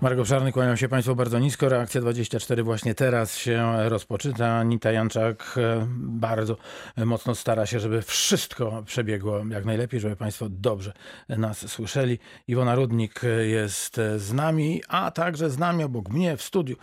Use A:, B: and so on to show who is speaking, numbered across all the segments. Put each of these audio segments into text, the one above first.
A: Margo Czarny, kłaniam się Państwu bardzo nisko. Reakcja 24 właśnie teraz się rozpoczyna. Anita Janczak e, bardzo mocno stara się, żeby wszystko przebiegło jak najlepiej, żeby Państwo dobrze nas słyszeli. Iwona Rudnik jest z nami, a także z nami obok mnie w studiu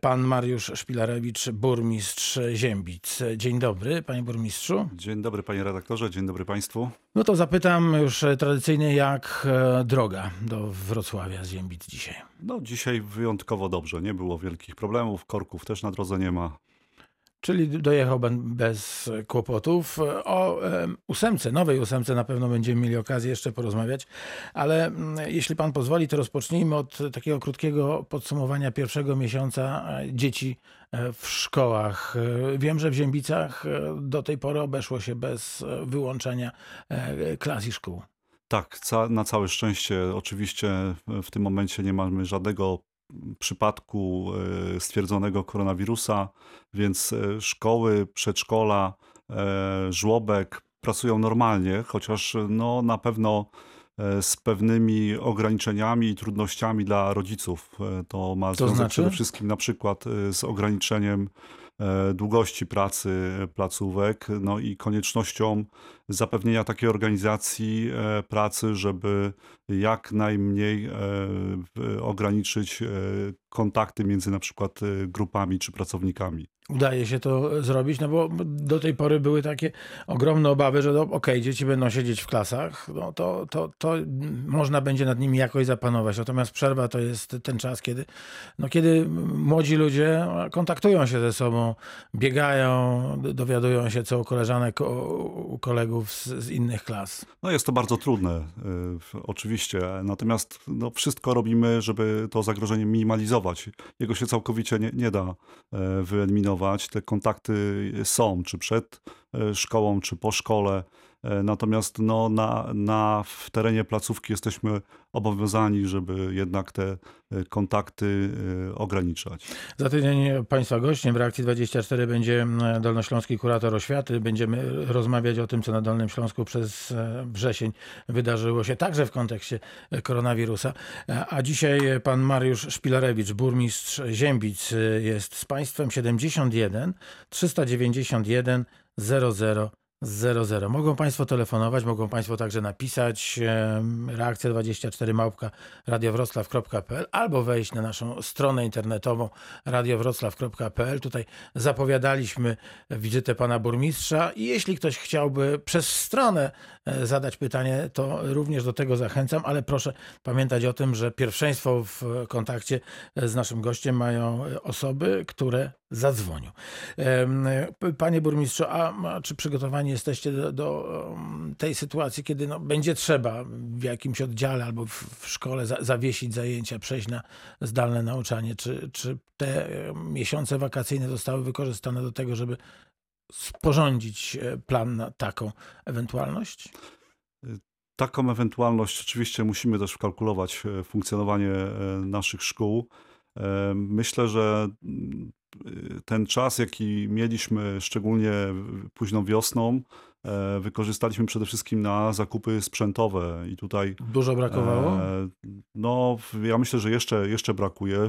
A: pan Mariusz Szpilarewicz, burmistrz Ziębic. Dzień dobry, panie burmistrzu.
B: Dzień dobry panie redaktorze, dzień dobry państwu.
A: No to zapytam już tradycyjnie, jak e, droga do Wrocławia z Ziębic dzisiaj?
B: No dzisiaj wyjątkowo dobrze, nie było wielkich problemów, korków też na drodze nie ma.
A: Czyli dojechał bez kłopotów. O ósemce, nowej ósemce na pewno będziemy mieli okazję jeszcze porozmawiać, ale mm, jeśli pan pozwoli, to rozpocznijmy od takiego krótkiego podsumowania pierwszego miesiąca e, dzieci e, w szkołach. E, wiem, że w Ziębicach do tej pory obeszło się bez wyłączenia klas i szkół.
B: Tak, na całe szczęście oczywiście w tym momencie nie mamy żadnego przypadku e, stwierdzonego koronawirusa, więc e, szkoły, przedszkola, e, żłobek pracują normalnie, chociaż no, na pewno z pewnymi ograniczeniami i trudnościami dla rodziców. To ma związek to znaczy? przede wszystkim na przykład z ograniczeniem długości pracy placówek, no i koniecznością zapewnienia takiej organizacji e, pracy, żeby jak najmniej e, ograniczyć e, kontakty między na przykład grupami czy pracownikami.
A: Udaje się to zrobić, no bo do tej pory były takie ogromne obawy, że no, okej, okay, dzieci będą siedzieć w klasach, no to, to, to można będzie nad nimi jakoś zapanować. Natomiast przerwa to jest ten czas, kiedy, no, kiedy młodzi ludzie kontaktują się ze sobą, biegają, dowiadują się co u koleżanek, u kolegów, kolegów z, z, innych klas.
B: No jest to bardzo trudne, y, oczywiście. Natomiast no, wszystko robimy, żeby to zagrożenie minimalizować. Jego się całkowicie nie, nie da y, wyeliminować. Te kontakty są, czy przed y, szkołą, czy po szkole. E, natomiast no, na, na, w terenie placówki jesteśmy obowiązani, żeby jednak te e, kontakty e, ograniczać.
A: Za tydzień Państwa gościem w Reakcji 24 będzie Dolnośląski Kurator Oświaty. Będziemy rozmawiać o tym, co na Dolnym Śląsku przez wrzesień wydarzyło się, także w kontekście koronawirusa. A dzisiaj pan Mariusz Szpilarewicz, burmistrz Ziębic jest z Państwem 71 391 00 00. Mogą Państwo telefonować, mogą Państwo także napisać reakcja 24 małpka radiowroclaw.pl albo wejść na naszą stronę internetową radiowroclaw.pl. Tutaj zapowiadaliśmy wizytę pana burmistrza i jeśli ktoś chciałby przez stronę e, zadać pytanie, to również do tego zachęcam, ale proszę pamiętać o tym, że pierwszeństwo w kontakcie z naszym gościem mają osoby, które zadzwonią. Panie burmistrzu, a czy przygotowani jesteście do, do tej sytuacji, kiedy no, będzie trzeba w jakimś oddziale albo w, w szkole za, zawiesić zajęcia, przejść na zdalne nauczanie? Czy, czy te miesiące wakacyjne zostały wykorzystane do tego, żeby sporządzić e, plan na taką ewentualność?
B: Taką ewentualność oczywiście musimy też wkalkulować e, funkcjonowanie e, naszych szkół. Myślę, że ten czas, jaki mieliśmy, szczególnie późną wiosną, e, wykorzystaliśmy przede wszystkim na zakupy sprzętowe i tutaj...
A: Dużo brakowało? E,
B: no, ja myślę, że jeszcze, jeszcze brakuje. E,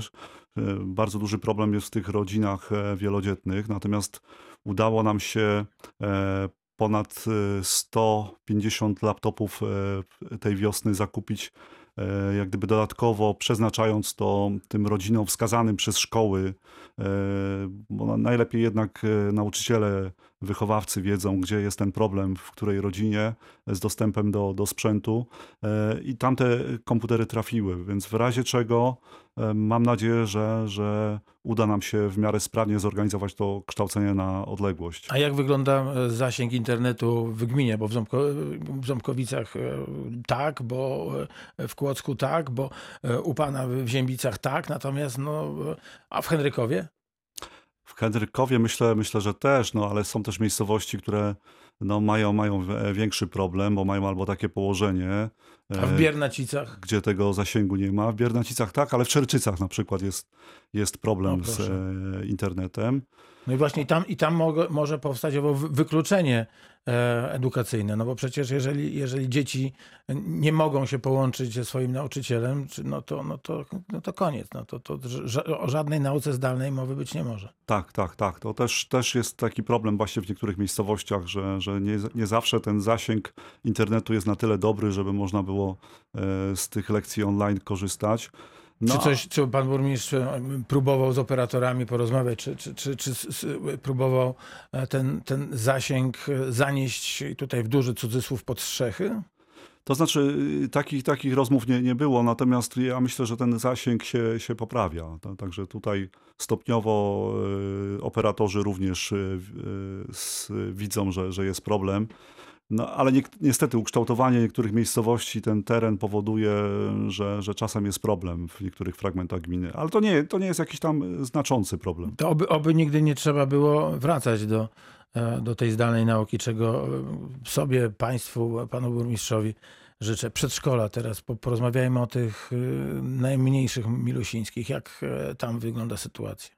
B: bardzo duży problem jest w tych rodzinach wielodzietnych, natomiast udało nam się ponad 150 laptopów tej wiosny zakupić jak gdyby dodatkowo przeznaczając to tym rodzinom wskazanym przez szkoły, e, bo najlepiej jednak e, nauczyciele, wychowawcy wiedzą, gdzie jest ten problem, w której rodzinie z dostępem do, do sprzętu i tam te komputery trafiły, więc w razie czego mam nadzieję, że, że uda nam się w miarę sprawnie zorganizować to kształcenie na odległość.
A: A jak wygląda zasięg internetu w gminie? Bo w, Ząbko, w Ząbkowicach tak, bo w Kłodzku tak, bo e, u pana w Ziębicach tak, natomiast no, a w Henrykowie?
B: W Henrykowie myślę, myślę, że też, no ale są też miejscowości, które no, mają, mają większy problem, bo mają albo takie położenie.
A: A w e, Biernacicach?
B: Gdzie tego zasięgu nie ma. W Biernacicach tak, ale w Czerczycach na przykład jest, jest problem z e, internetem.
A: No i właśnie tam, i tam może powstać owo wykluczenie e, edukacyjne. No bo przecież jeżeli, jeżeli dzieci nie mogą się połączyć ze swoim nauczycielem, czy- no to, no to, no to koniec. No to, to o żadnej nauce zdalnej mowy być nie może.
B: Tak, tak, tak. To też, też jest taki problem właśnie w niektórych miejscowościach, że, że nie, nie zawsze ten zasięg internetu jest na tyle dobry, żeby można było e, z tych lekcji online korzystać. No,
A: Czy, coś, czy pan burmistrz e, próbował z operatorami porozmawiać, czy, czy, czy, czy próbował e, ten, ten zasięg e, zanieść tutaj w duży cudzysłów pod strzechy?
B: To znaczy, y, takich, takich rozmów nie, nie było, natomiast ja myślę, że ten zasięg się, się poprawia. Ta- Także tutaj stopniowo y, operatorzy również y, widzą, że, że jest problem. No, ale ni niestety ukształtowanie niektórych miejscowości, ten teren powoduje, że, że czasem jest problem w niektórych fragmentach gminy. Ale to nie, to nie jest jakiś tam znaczący problem.
A: To oby, oby nigdy nie trzeba było wracać do, e, do tej zdalnej nauki, czego e, sobie, państwu, panu burmistrzowi życzę. Przedszkola teraz, po- porozmawiajmy o tych e, najmniejszych milusińskich. Jak tam wygląda sytuacja?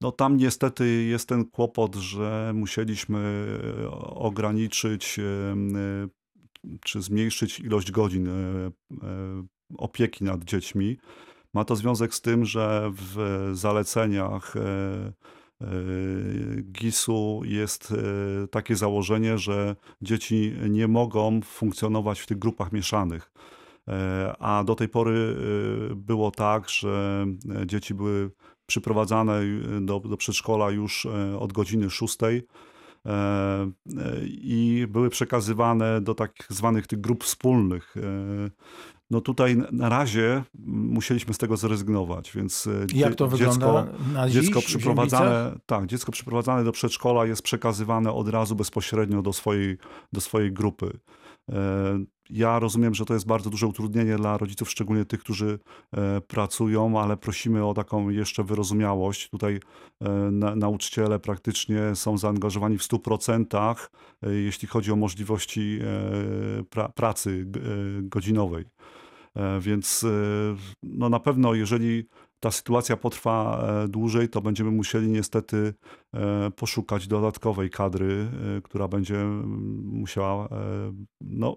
B: No tam niestety jest ten kłopot, że musieliśmy e, ograniczyć e, e, czy zmniejszyć ilość godzin opieki nad dziećmi. Ma to związek z tym, że w zaleceniach GIS-u jest takie założenie, że dzieci nie mogą funkcjonować w tych grupach mieszanych. A do tej pory było tak, że dzieci były przyprowadzane do, do przedszkola już e, od godziny 6 i były przekazywane do tak zwanych tych grup wspólnych. E, No tutaj na razie musieliśmy z tego zrezygnować, więc e,
A: Jak to
B: dzie-
A: wygląda na dziś
B: Dziecko
A: w
B: przyprowadzane, tak, dziecko przyprowadzane do przedszkola jest przekazywane od razu bezpośrednio do swojej, do swojej grupy. Ja rozumiem, że to jest bardzo duże utrudnienie dla rodziców, szczególnie tych, którzy e, pracują, ale prosimy o taką jeszcze wyrozumiałość. Tutaj e, na, nauczyciele praktycznie są zaangażowani w 100%, e, jeśli chodzi o możliwości pra, pracy godzinowej. Więc no na pewno, jeżeli ta sytuacja potrwa dłużej, to będziemy musieli niestety poszukać dodatkowej kadry, która będzie mm, musiała no,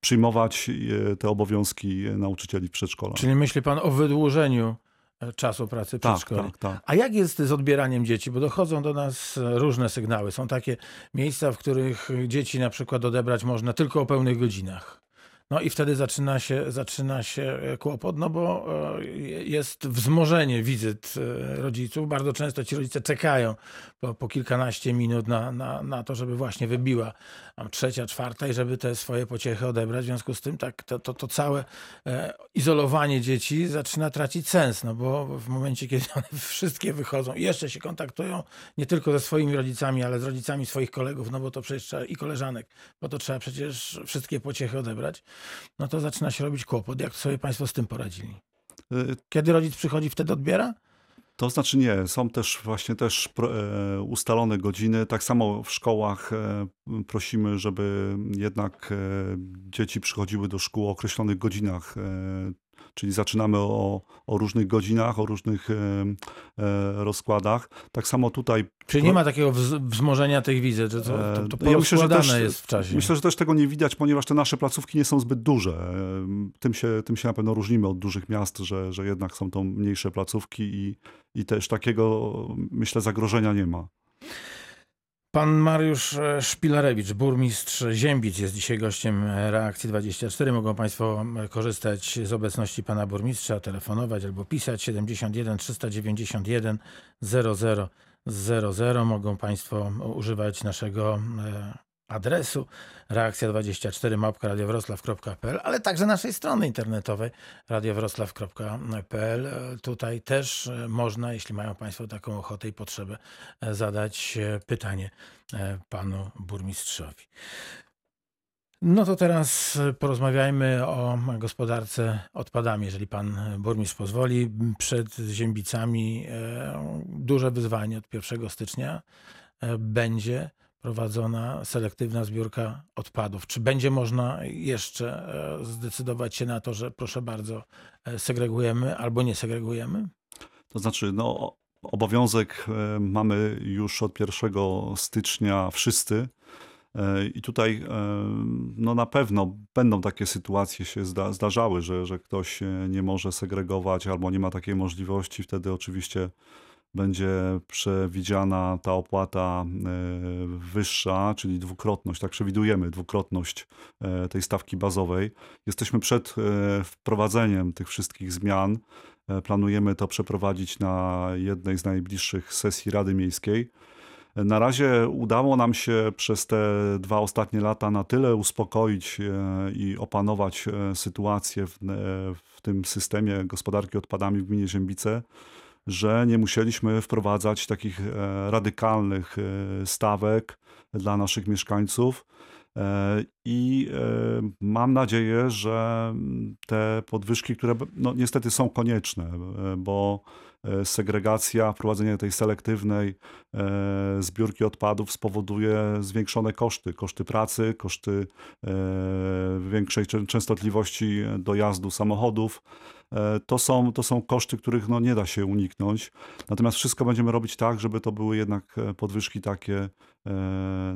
B: przyjmować e, te obowiązki nauczycieli w przedszkolach.
A: Czyli myśli pan o wydłużeniu e, czasu pracy
B: Tak,
A: przedszkoli?
B: tak, tak.
A: A jak jest z odbieraniem dzieci? Bo dochodzą do nas e, różne sygnały. Są takie miejsca, w których dzieci na przykład odebrać można tylko o pełnych godzinach. No i wtedy zaczyna się, zaczyna się e, kłopot, no bo e, jest wzmożenie wizyt e, rodziców. Bardzo często ci rodzice czekają po, po kilkanaście minut na, na, na to, żeby właśnie wybiła trzecia, czwarta i żeby te swoje pociechy odebrać. W związku z tym tak, to, to, to całe izolowanie dzieci zaczyna tracić sens, no bo w momencie, kiedy one wszystkie wychodzą i jeszcze się kontaktują nie tylko ze swoimi rodzicami, ale z rodzicami swoich kolegów, no bo to przecież trzeba i koleżanek, bo to trzeba przecież wszystkie pociechy odebrać, no to zaczyna się robić kłopot. Jak sobie państwo z tym poradzili?
B: E,
A: Kiedy rodzic przychodzi, wtedy odbiera?
B: To znaczy nie, są też właśnie też e, ustalone godziny. Tak samo w szkołach e, prosimy, żeby jednak e, dzieci przychodziły do szkół o określonych godzinach. Czyli zaczynamy o, o różnych godzinach, o różnych e, rozkładach. Tak samo tutaj
A: Czyli nie ma takiego wz- wzmożenia tych wizyt, że to, to, to
B: E, ja myślę, że też-
A: jest w czasie.
B: Myślę, że też tego nie widać, ponieważ te nasze placówki nie są zbyt duże. Tym się, tym się na pewno różnimy od dużych miast, że, że jednak są to mniejsze placówki i, i też takiego, myślę, zagrożenia nie ma.
A: Pan Mariusz e, Szpilarewicz, burmistrz Ziębic jest dzisiaj gościem e, Reakcji 24. Mogą Państwo korzystać z obecności Pana Burmistrza, telefonować albo pisać 71 391 00 00. Mogą Państwo używać naszego adresu reakcja24 małpka radiowroclaw.pl, ale także naszej strony internetowej radiowroclaw.pl. Tutaj też e, można, jeśli mają Państwo taką ochotę i potrzebę, e, zadać e, pytanie panu burmistrzowi. No to teraz porozmawiajmy o gospodarce odpadami, jeżeli pan burmistrz pozwoli. Przed Ziębicami duże wyzwanie od 1 stycznia będzie prowadzona selektywna zbiórka odpadów. Czy będzie można jeszcze e, zdecydować się na to, że proszę bardzo, e, segregujemy albo nie segregujemy?
B: To znaczy, no, obowiązek e, mamy już od 1 stycznia wszyscy. I tutaj no na pewno będą takie sytuacje się zda, zdarzały, że, że ktoś nie może segregować albo nie ma takiej możliwości. Wtedy oczywiście będzie przewidziana ta opłata wyższa, czyli dwukrotność, tak przewidujemy dwukrotność tej stawki bazowej. Jesteśmy przed wprowadzeniem tych wszystkich zmian. Planujemy to przeprowadzić na jednej z najbliższych sesji Rady Miejskiej. Na razie udało nam się przez te dwa ostatnie lata na tyle uspokoić e, i opanować e, sytuację w, e, w tym systemie gospodarki odpadami w gminie Ziębice, że nie musieliśmy wprowadzać takich radykalnych stawek dla naszych mieszkańców. I mam nadzieję, że te podwyżki, które no, niestety są konieczne, bo E, segregacja, wprowadzenie tej selektywnej e, zbiórki odpadów spowoduje zwiększone koszty, koszty pracy, koszty e, większej częstotliwości dojazdu samochodów. To są, to są koszty, których no nie da się uniknąć. Natomiast wszystko będziemy robić tak, żeby to były jednak podwyżki takie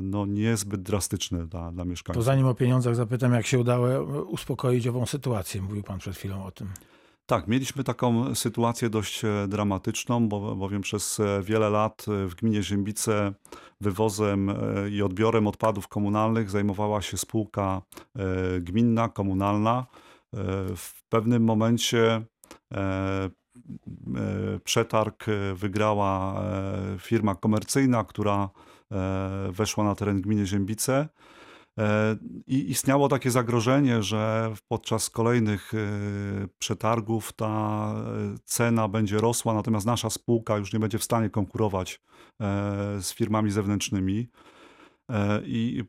B: no niezbyt drastyczne dla, dla mieszkańców.
A: To zanim o pieniądzach zapytam, jak się udało uspokoić ową sytuację. Mówił pan przed chwilą o tym.
B: Tak, mieliśmy taką sytuację dość e, dramatyczną, bo, bowiem przez e, wiele lat e, w gminie Ziębice wywozem i odbiorem odpadów komunalnych zajmowała się spółka gminna, komunalna. W pewnym momencie przetarg wygrała firma komercyjna, która weszła na teren gminy Ziębice. E, I istniało takie zagrożenie, że podczas kolejnych e, przetargów ta e, cena będzie rosła, natomiast nasza spółka już nie będzie w stanie konkurować z firmami zewnętrznymi. I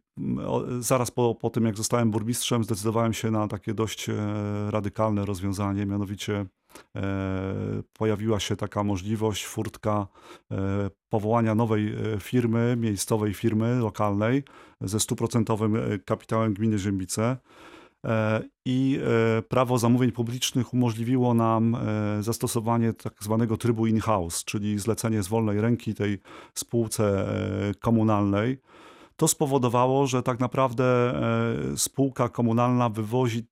B: zaraz po, po tym, jak zostałem burmistrzem, zdecydowałem się na takie dość radykalne rozwiązanie, mianowicie pojawiła się taka możliwość, furtka powołania nowej firmy, miejscowej firmy lokalnej, ze stuprocentowym e, kapitałem gminy Ziębice. E, I e, prawo zamówień publicznych umożliwiło nam zastosowanie tak zwanego trybu in-house, czyli zlecenie z wolnej ręki tej spółce komunalnej. To spowodowało, że tak naprawdę spółka komunalna wywozi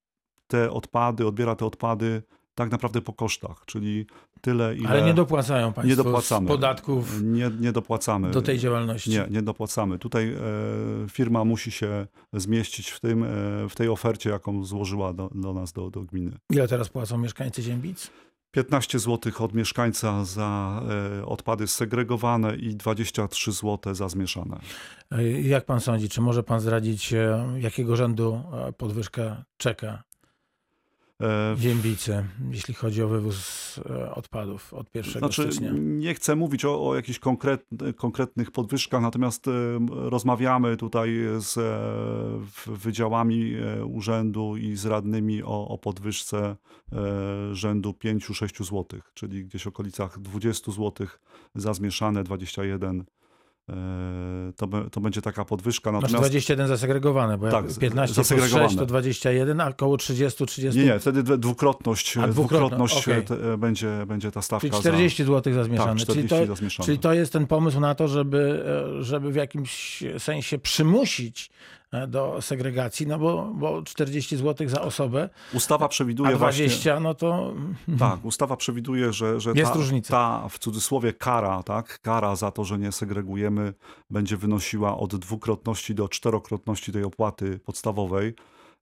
B: te odpady, odbiera te odpady tak naprawdę po kosztach, czyli tyle, ile...
A: Ale nie dopłacają państwo
B: nie dopłacamy.
A: podatków
B: nie, nie dopłacamy.
A: do tej działalności?
B: Nie, nie dopłacamy. Tutaj e, firma musi się zmieścić w, tym, e, w tej ofercie, jaką złożyła do, do nas, do, do gminy.
A: Ile teraz płacą mieszkańcy Ziębic?
B: 15 zł od mieszkańca za e, odpady segregowane i 23 zł za zmieszane.
A: E, jak pan sądzi, czy może pan zdradzić, e, jakiego rzędu podwyżka czeka Ziębice, jeśli chodzi o wywóz e, odpadów od 1 znaczy, stycznia.
B: Nie chcę mówić o, o jakichś konkret, konkretnych podwyżkach, natomiast e, rozmawiamy tutaj z wydziałami urzędu i z radnymi o, o podwyżce rzędu 5-6 zł, czyli gdzieś w okolicach 20 zł za zmieszane 21 E, to, to będzie taka podwyżka.
A: Natomiast... Masz 21 zasegregowane, bo tak, 15 zasegregowane. 6 to 21, a około 30, 30...
B: Nie, nie, wtedy dwukrotność, a, dwukrotność okay. te, będzie, będzie ta stawka.
A: Czyli 40 za... zł za zmieszane. Tak, 40 czyli, to, za zmieszane. czyli to jest ten pomysł na to, żeby, e, żeby w jakimś sensie przymusić E, do segregacji, no bo, bo 40 zł za osobę.
B: Ustawa przewiduje
A: a 20, właśnie, no to.
B: Tak, ustawa przewiduje, że, że
A: jest
B: ta,
A: różnica.
B: ta w cudzysłowie kara, tak, kara za to, że nie segregujemy, będzie wynosiła od dwukrotności do czterokrotności tej opłaty podstawowej.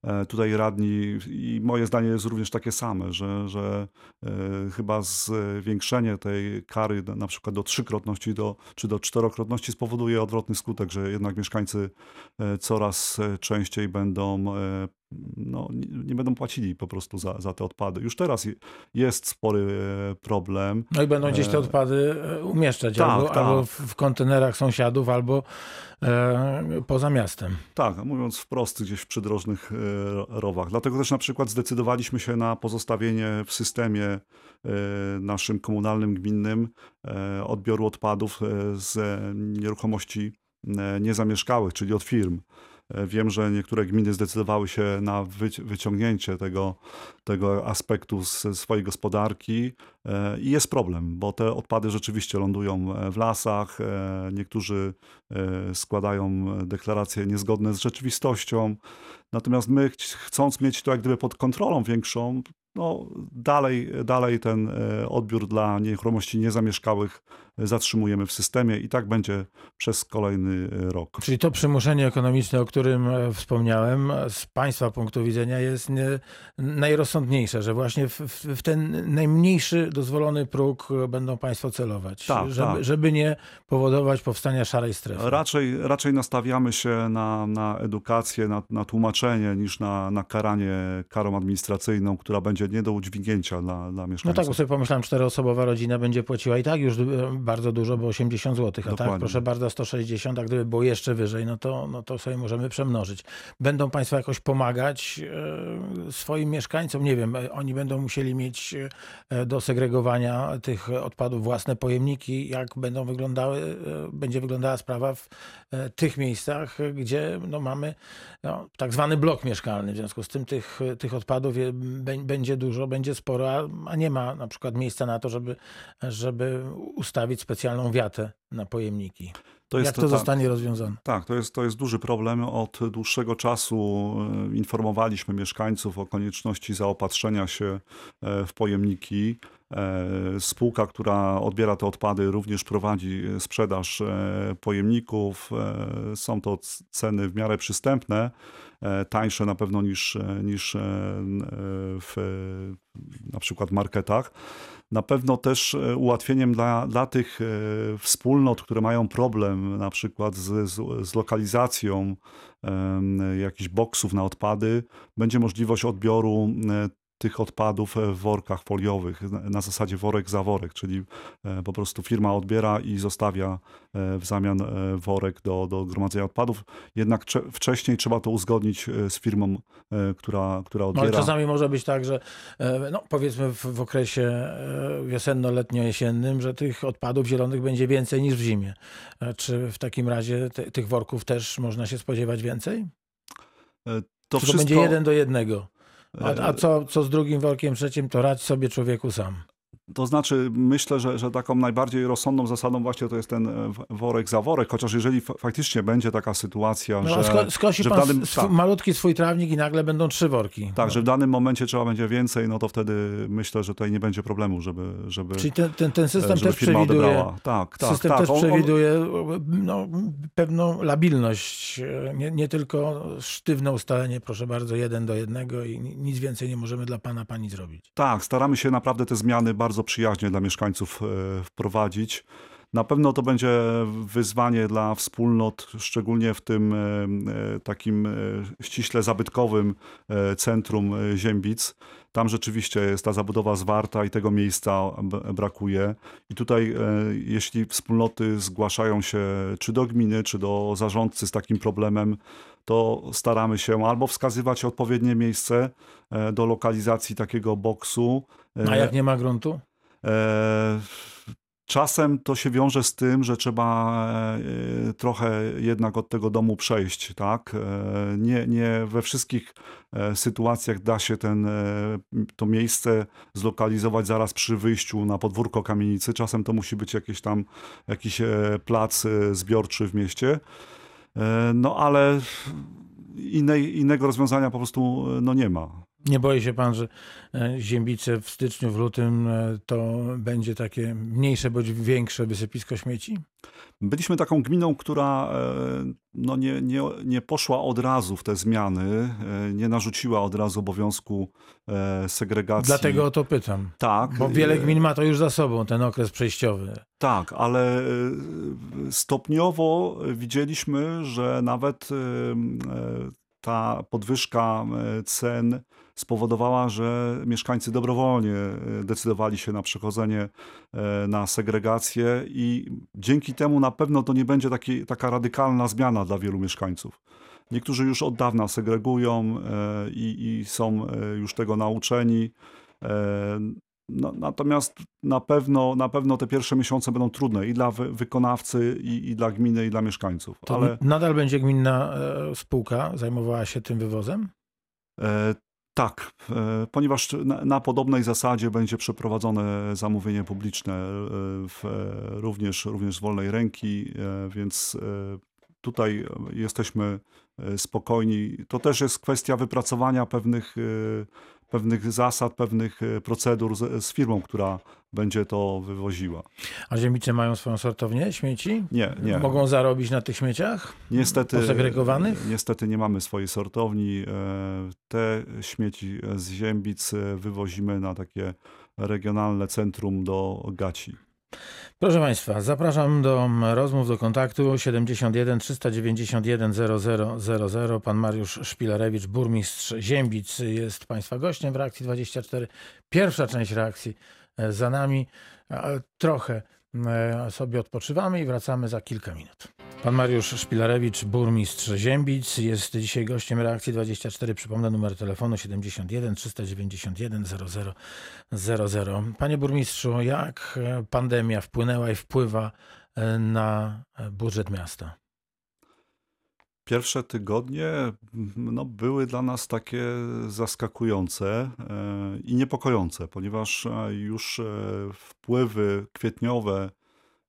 B: E, tutaj radni i moje zdanie jest również takie same, że, że e, chyba zwiększenie tej kary na przykład do trzykrotności do, czy do czterokrotności spowoduje odwrotny skutek, że jednak mieszkańcy e, coraz częściej będą no, nie, będą płacili po prostu za, za te odpady. Już teraz jest spory problem.
A: No i będą gdzieś te odpady umieszczać tak, albo, tak. albo w kontenerach sąsiadów, albo e, poza miastem.
B: Tak, mówiąc wprost, gdzieś w przydrożnych e, rowach. Dlatego też na przykład zdecydowaliśmy się na pozostawienie w systemie e, naszym komunalnym, gminnym e, odbioru odpadów z nieruchomości niezamieszkałych, czyli od firm. E, Wiem, że niektóre gminy zdecydowały się na wyci- wyciągnięcie tego, tego aspektu z swojej gospodarki e, i jest problem, bo te odpady rzeczywiście lądują e, w lasach. Niektórzy składają deklaracje niezgodne z rzeczywistością. Natomiast my, chc- chcąc mieć to jak gdyby pod kontrolą większą, no dalej, dalej ten odbiór dla nieruchomości niezamieszkałych zatrzymujemy w systemie i tak będzie przez kolejny e, rok.
A: Czyli to przymuszenie ekonomiczne, o którym e, wspomniałem, z Państwa punktu widzenia jest nie, najrozsądniejsze, że właśnie w, w, ten najmniejszy dozwolony próg e, będą Państwo celować,
B: Tak,
A: żeby,
B: tak.
A: żeby nie powodować powstania szarej strefy.
B: Raczej, raczej nastawiamy się na, na edukację, na, na tłumaczenie niż na, na karanie karą administracyjną, która będzie nie do udźwignięcia dla, dla
A: No tak,
B: mieszkańców.
A: bo sobie pomyślałem, czteroosobowa rodzina będzie płaciła i tak już bardzo dużo, bo 80 zł, a tak,
B: Dokładnie.
A: proszę bardzo, 160, a gdyby było jeszcze wyżej, no to, no to sobie możemy przemnożyć. Będą Państwo jakoś pomagać e, swoim mieszkańcom? Nie wiem, e, oni będą musieli mieć e, do segregowania tych odpadów własne pojemniki, jak będą wyglądały, będzie wyglądała sprawa w tych miejscach, gdzie no, mamy no, tak zwany blok mieszkalny. W związku z tym tych, tych odpadów będzie dużo, będzie sporo, a, a nie ma na przykład miejsca na to, żeby, żeby ustawić specjalną wiatę na pojemniki.
B: To jest
A: Jak to
B: tak,
A: zostanie rozwiązane?
B: Tak, to jest, to jest duży problem. Od dłuższego czasu e, informowaliśmy mieszkańców o konieczności zaopatrzenia się e, w pojemniki. E, Spółka, która odbiera te odpady, również prowadzi sprzedaż e, pojemników. E, Są to ceny w miarę przystępne, e, tańsze na pewno niż, e, niż e, e, w e, na przykład marketach. Na pewno też e, ułatwieniem dla, dla tych e, wspólnot, które mają problem na przykład z, z, lokalizacją jakichś boksów na odpady, będzie możliwość odbioru e, tych odpadów w workach foliowych, na, zasadzie worek za worek, czyli e, po prostu firma odbiera i zostawia e, w zamian e, worek do, do gromadzenia odpadów. Jednak cze- wcześniej trzeba to uzgodnić e, z firmą, e, która, która
A: No,
B: odbiera.
A: ale czasami może być tak, że e, no, powiedzmy w, w okresie e, wiosenno-letnio-jesiennym, że tych odpadów zielonych będzie więcej niż w zimie. E, Czy w takim razie te, tych worków też można się spodziewać więcej?
B: E,
A: To, Czy to będzie
B: wszystko-
A: jeden do jednego? A, a co, co z drugim workiem, trzecim, to radź sobie człowieku sam.
B: To znaczy, myślę, że, że taką najbardziej rozsądną zasadą właśnie to jest ten e, worek za worek, chociaż jeżeli fa- faktycznie będzie taka sytuacja,
A: No,
B: że,
A: sko- skosi
B: że w danym,
A: sw-
B: tak,
A: malutki swój trawnik i nagle będą trzy worki.
B: tak,
A: No.
B: że w danym momencie trzeba będzie więcej, no to wtedy myślę, że tutaj nie będzie problemu, żeby, żeby,
A: Czyli ten, ten, ten system też przewiduje,
B: odebrała. Tak, tak,
A: system
B: tak.
A: też
B: On-
A: przewiduje no, pewną labilność, e, nie, nie tylko sztywne ustalenie, proszę bardzo, jeden do jednego i ni- nic więcej nie możemy dla pana, pani zrobić.
B: Tak, staramy się naprawdę te zmiany bardzo przyjaźnie dla mieszkańców e, wprowadzić. Na pewno to będzie wyzwanie dla wspólnot, szczególnie w tym e, e, takim ściśle zabytkowym centrum Ziembic. Tam rzeczywiście jest ta zabudowa zwarta i tego miejsca brakuje. I tutaj, e, jeśli wspólnoty zgłaszają się czy do gminy, czy do zarządcy z takim problemem, to staramy się albo wskazywać odpowiednie miejsce e, do lokalizacji takiego boksu.
A: A
B: E,
A: jak nie ma gruntu?
B: E, Czasem to się wiąże z tym, że trzeba e, trochę jednak od tego domu przejść, tak? E, Nie, nie we wszystkich e, sytuacjach da się ten, to miejsce zlokalizować zaraz przy wyjściu na podwórko kamienicy. Czasem to musi być jakiś tam jakiś plac zbiorczy w mieście. No ale innej, innego rozwiązania po prostu no, nie ma.
A: Nie boi się pan, że e, Ziembice w styczniu, w lutym e, to będzie takie mniejsze bądź większe wysypisko śmieci?
B: Byliśmy taką gminą, która e, no nie, nie, nie poszła od razu w te zmiany, nie narzuciła od razu obowiązku segregacji.
A: Dlatego o to pytam.
B: tak,
A: Bo wiele gmin ma to już za sobą, ten okres przejściowy.
B: Tak, ale stopniowo widzieliśmy, że nawet ta podwyżka cen spowodowała, że mieszkańcy dobrowolnie e, decydowali się na przechodzenie e, na segregację i dzięki temu na pewno to nie będzie taki, taka radykalna zmiana dla wielu mieszkańców. Niektórzy już od dawna segregują e, i, i są już tego nauczeni. No, natomiast na pewno, na pewno te pierwsze miesiące będą trudne i dla wy, wykonawcy, i, i dla gminy, i dla mieszkańców.
A: To
B: Ale
A: nadal będzie gminna e, spółka zajmowała się tym wywozem?
B: e, tak, e, ponieważ na, podobnej zasadzie będzie przeprowadzone zamówienie publiczne e, w, e, również, również z wolnej ręki, więc tutaj jesteśmy spokojni. To też jest kwestia wypracowania pewnych, pewnych zasad, pewnych procedur z, z firmą, która będzie to wywoziła.
A: A ziemice mają swoją sortownię śmieci?
B: Nie, nie.
A: Mogą zarobić na tych śmieciach?
B: Niestety,
A: Posegregowanych?
B: niestety nie mamy swojej sortowni. E, Te śmieci z Ziębic e, wywozimy na takie regionalne centrum do Gaci.
A: Proszę Państwa, zapraszam do rozmów, do kontaktu 71 391 0000. Pan Mariusz Szpilarewicz, burmistrz Ziębic jest Państwa gościem w Reakcji 24. Pierwsza część reakcji za nami. A, Trochę e, sobie odpoczywamy i wracamy za kilka minut. Pan Mariusz Szpilarewicz, burmistrz Ziębic, jest dzisiaj gościem Reakcji 24. Przypomnę numer telefonu 71 391 0000. Panie burmistrzu, jak e, pandemia wpłynęła i wpływa e, na e, budżet miasta?
B: Pierwsze tygodnie m, no, były dla nas takie zaskakujące e, i niepokojące, ponieważ e, już e, wpływy kwietniowe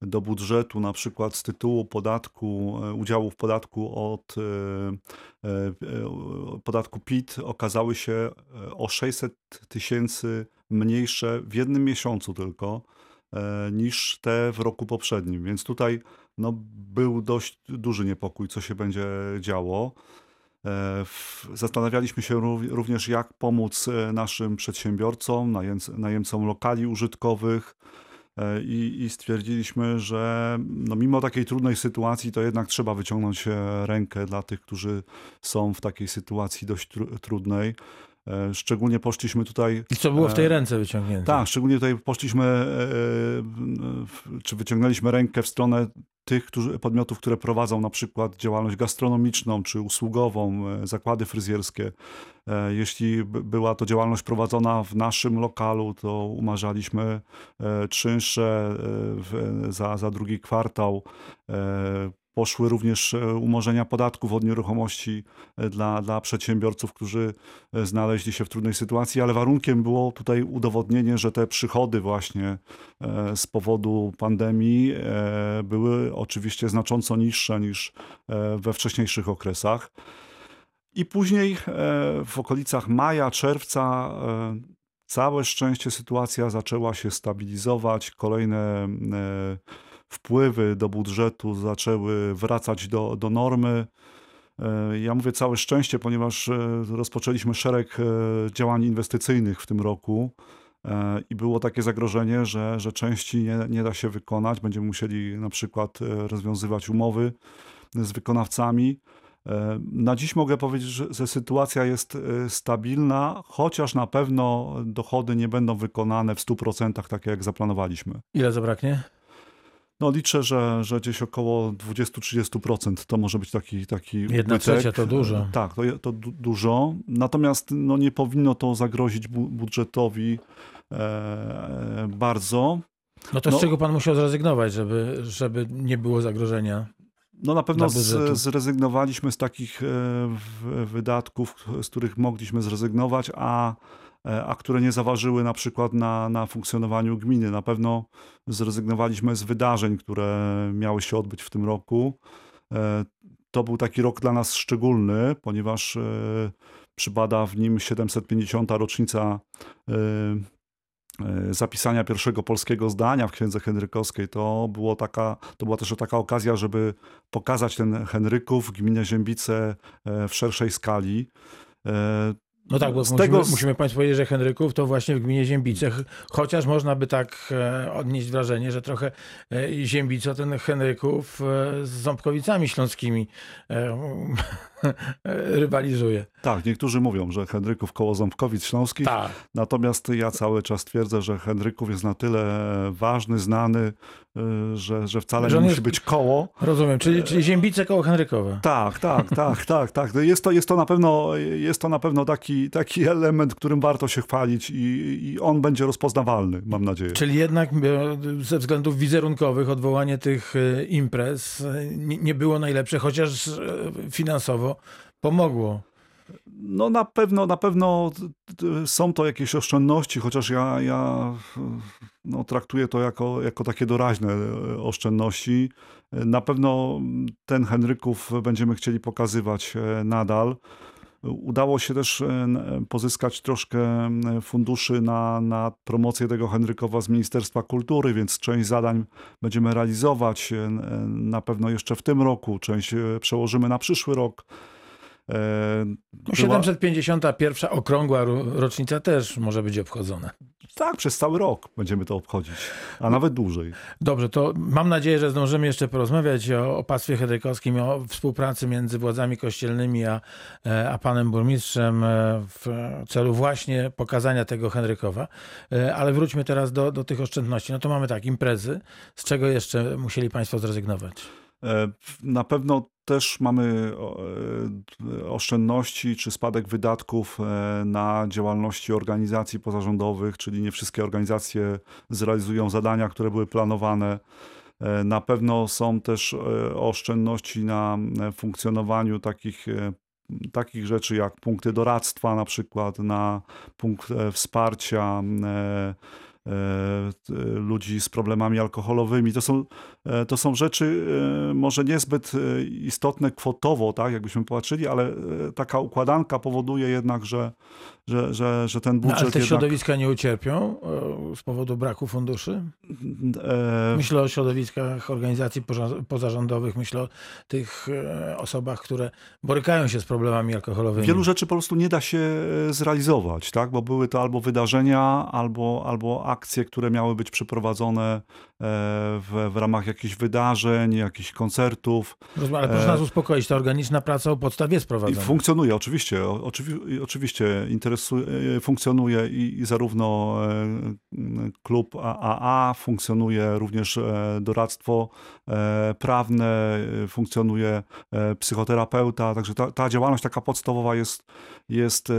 B: do budżetu, na przykład z tytułu podatku, udziału w podatku od podatku PIT, okazały się o 600 tysięcy mniejsze w jednym miesiącu tylko niż te w roku poprzednim. Więc tutaj no, był dość duży niepokój, co się będzie działo. E, Zastanawialiśmy się rów- również, jak pomóc e, naszym przedsiębiorcom, najemc- najemcom lokali użytkowych e, i, i stwierdziliśmy, że no, mimo takiej trudnej sytuacji, to jednak trzeba wyciągnąć rękę dla tych, którzy są w takiej sytuacji dość tru- trudnej. E, Szczególnie poszliśmy tutaj
A: I co było w tej
B: E,
A: ręce wyciągnięte?
B: tak, szczególnie tutaj poszliśmy, e, czy wyciągnęliśmy rękę w stronę tych którzy, podmiotów, które prowadzą na przykład działalność gastronomiczną czy usługową, zakłady fryzjerskie. Jeśli by- była to działalność prowadzona w naszym lokalu, to umarzaliśmy czynsze za, za drugi kwartał. Poszły również e, umorzenia podatków od nieruchomości e, dla, dla przedsiębiorców, którzy e, znaleźli się w trudnej sytuacji, ale warunkiem było tutaj udowodnienie, że te przychody właśnie z powodu pandemii były oczywiście znacząco niższe niż we wcześniejszych okresach. I później w okolicach maja, czerwca całe szczęście sytuacja zaczęła się stabilizować. Kolejne wpływy do budżetu zaczęły wracać do, do normy. E, Ja mówię całe szczęście, ponieważ e, rozpoczęliśmy szereg e, działań inwestycyjnych w tym roku i było takie zagrożenie, że, że części nie, nie da się wykonać. Będziemy musieli na przykład rozwiązywać umowy z wykonawcami. Na dziś mogę powiedzieć, że, sytuacja jest stabilna, chociaż na pewno dochody nie będą wykonane w 100% tak jak zaplanowaliśmy.
A: Ile zabraknie?
B: No liczę, że, że gdzieś około 20-30% to może być taki, taki
A: Jedna
B: ubytek.
A: trzecia to dużo.
B: Tak, to, to du- dużo. Natomiast no, nie powinno to zagrozić bu- budżetowi e, bardzo.
A: No to
B: No.
A: z czego pan musiał zrezygnować, żeby, żeby nie było zagrożenia?
B: No na pewno z, zrezygnowaliśmy z takich e, w- wydatków, z których mogliśmy zrezygnować, a, e, a które nie zaważyły na przykład na, na funkcjonowaniu gminy. Na pewno zrezygnowaliśmy z wydarzeń, które miały się odbyć w tym roku. E, To był taki rok dla nas szczególny, ponieważ e, przypada w nim 750. rocznica e, e, zapisania pierwszego polskiego zdania w księdze henrykowskiej. To, było taka, to była też taka okazja, żeby pokazać ten Henryków w gminie Ziębice e, w szerszej skali.
A: No tak, bo
B: Z
A: musimy,
B: tego-
A: musimy Państwu powiedzieć, że Henryków to właśnie w gminie Ziębice, ch- chociaż można by tak e, odnieść wrażenie, że trochę e, Ziębico ten Henryków e, z Ząbkowicami śląskimi rywalizuje.
B: Tak, niektórzy mówią, że Henryków koło Ząbkowic Śląskich,
A: Tak.
B: natomiast ja cały czas twierdzę, że Henryków jest na tyle ważny, znany, y, że, że wcale
A: Że
B: nie musi
A: jest-
B: być koło.
A: Rozumiem, czyli, czyli Ziębice koło Henrykowa.
B: Tak, tak, tak, tak, tak. No Jest to, jest to na pewno, jest to na pewno taki, taki element, którym warto się chwalić i, i on będzie rozpoznawalny, mam nadzieję.
A: Czyli jednak e, ze względów wizerunkowych odwołanie tych e, imprez e, nie było najlepsze, chociaż e, finansowo pomogło.
B: No na pewno, na pewno są to jakieś oszczędności, chociaż ja, ja no, traktuję to jako, jako takie doraźne e, oszczędności. E, Na pewno ten Henryków będziemy chcieli pokazywać e, nadal. Udało się też pozyskać troszkę funduszy na, na promocję tego Henrykowa z Ministerstwa Kultury, więc część zadań będziemy realizować na pewno jeszcze w tym roku, część przełożymy na przyszły rok. E, była-
A: 751 okrągła ro- rocznica też może być obchodzona.
B: Tak, przez cały rok będziemy to obchodzić, a nawet dłużej.
A: Dobrze, to mam nadzieję, że zdążymy jeszcze porozmawiać o opactwie henrykowskim, o współpracy między władzami kościelnymi a, e, a panem burmistrzem e, w celu właśnie pokazania tego Henrykowa. Ale wróćmy teraz do, do tych oszczędności. No to mamy tak, imprezy. Z czego jeszcze musieli państwo zrezygnować?
B: E, Na pewno też mamy e, oszczędności czy spadek wydatków e, na działalności organizacji pozarządowych, czyli nie wszystkie organizacje zrealizują zadania, które były planowane. Na pewno są też oszczędności na funkcjonowaniu takich, takich rzeczy jak punkty doradztwa, na przykład na punkt wsparcia ludzi z problemami alkoholowymi. To są, e, to są rzeczy e, może niezbyt e, istotne kwotowo, tak, jakbyśmy popatrzyli, ale e, taka układanka powoduje jednak, że, że, że, że ten
A: No,
B: budżet
A: ale te
B: jednak...
A: środowiska nie ucierpią e, z powodu braku funduszy?
B: e,
A: Myślę o środowiskach organizacji pozarządowych, myślę o tych e, osobach, które borykają się z problemami alkoholowymi.
B: Wielu rzeczy po prostu nie da się e, zrealizować, tak? bo były to albo wydarzenia, albo, albo akcje, które miały być przeprowadzone w, w ramach jakichś wydarzeń, jakichś koncertów.
A: Rozumiem, Ale proszę
B: E,
A: nas uspokoić, ta organiczna praca u podstaw jest
B: I
A: prowadzona.
B: funkcjonuje, oczywiście. Oczywi, i oczywiście interesuje, e, funkcjonuje i, i zarówno e, klub AAA, funkcjonuje również doradztwo prawne, funkcjonuje psychoterapeuta, także ta, ta działalność taka podstawowa jest, jest,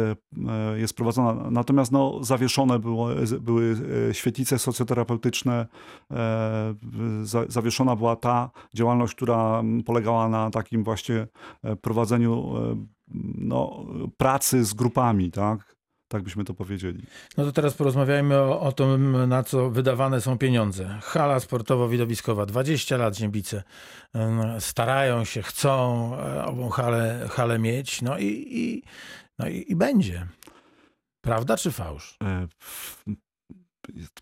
B: jest prowadzona. Natomiast no, zawieszone było, były świetlice socjoterapeutyczne, zawieszona była ta działalność, która m, polegała na takim właśnie e, prowadzeniu e, no, pracy z grupami, tak? Tak byśmy to powiedzieli.
A: No to teraz porozmawiajmy o, o tym, na co wydawane są pieniądze. Hala sportowo-widowiskowa, 20 lat Ziębice em, starają się, chcą e, ową halę, halę mieć, no i, i, no i, i będzie. Prawda czy fałsz?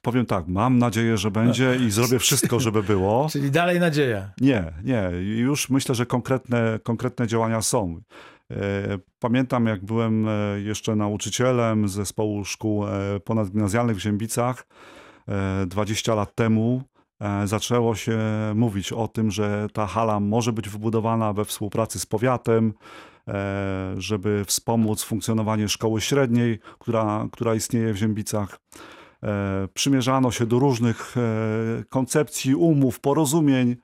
B: Powiem tak, mam nadzieję, że będzie i zrobię wszystko, żeby było.
A: Czyli dalej nadzieja.
B: Nie, nie. Już myślę, że konkretne, konkretne działania są. E, Pamiętam, jak byłem e, jeszcze nauczycielem zespołu szkół e, ponadgimnazjalnych w Ziębicach e, 20 lat temu. Zaczęło się mówić o tym, że ta hala może być wybudowana we współpracy z powiatem, żeby wspomóc funkcjonowanie szkoły średniej, która, która istnieje w Ziębicach. E, Przymierzano się do różnych e, koncepcji, umów, porozumień.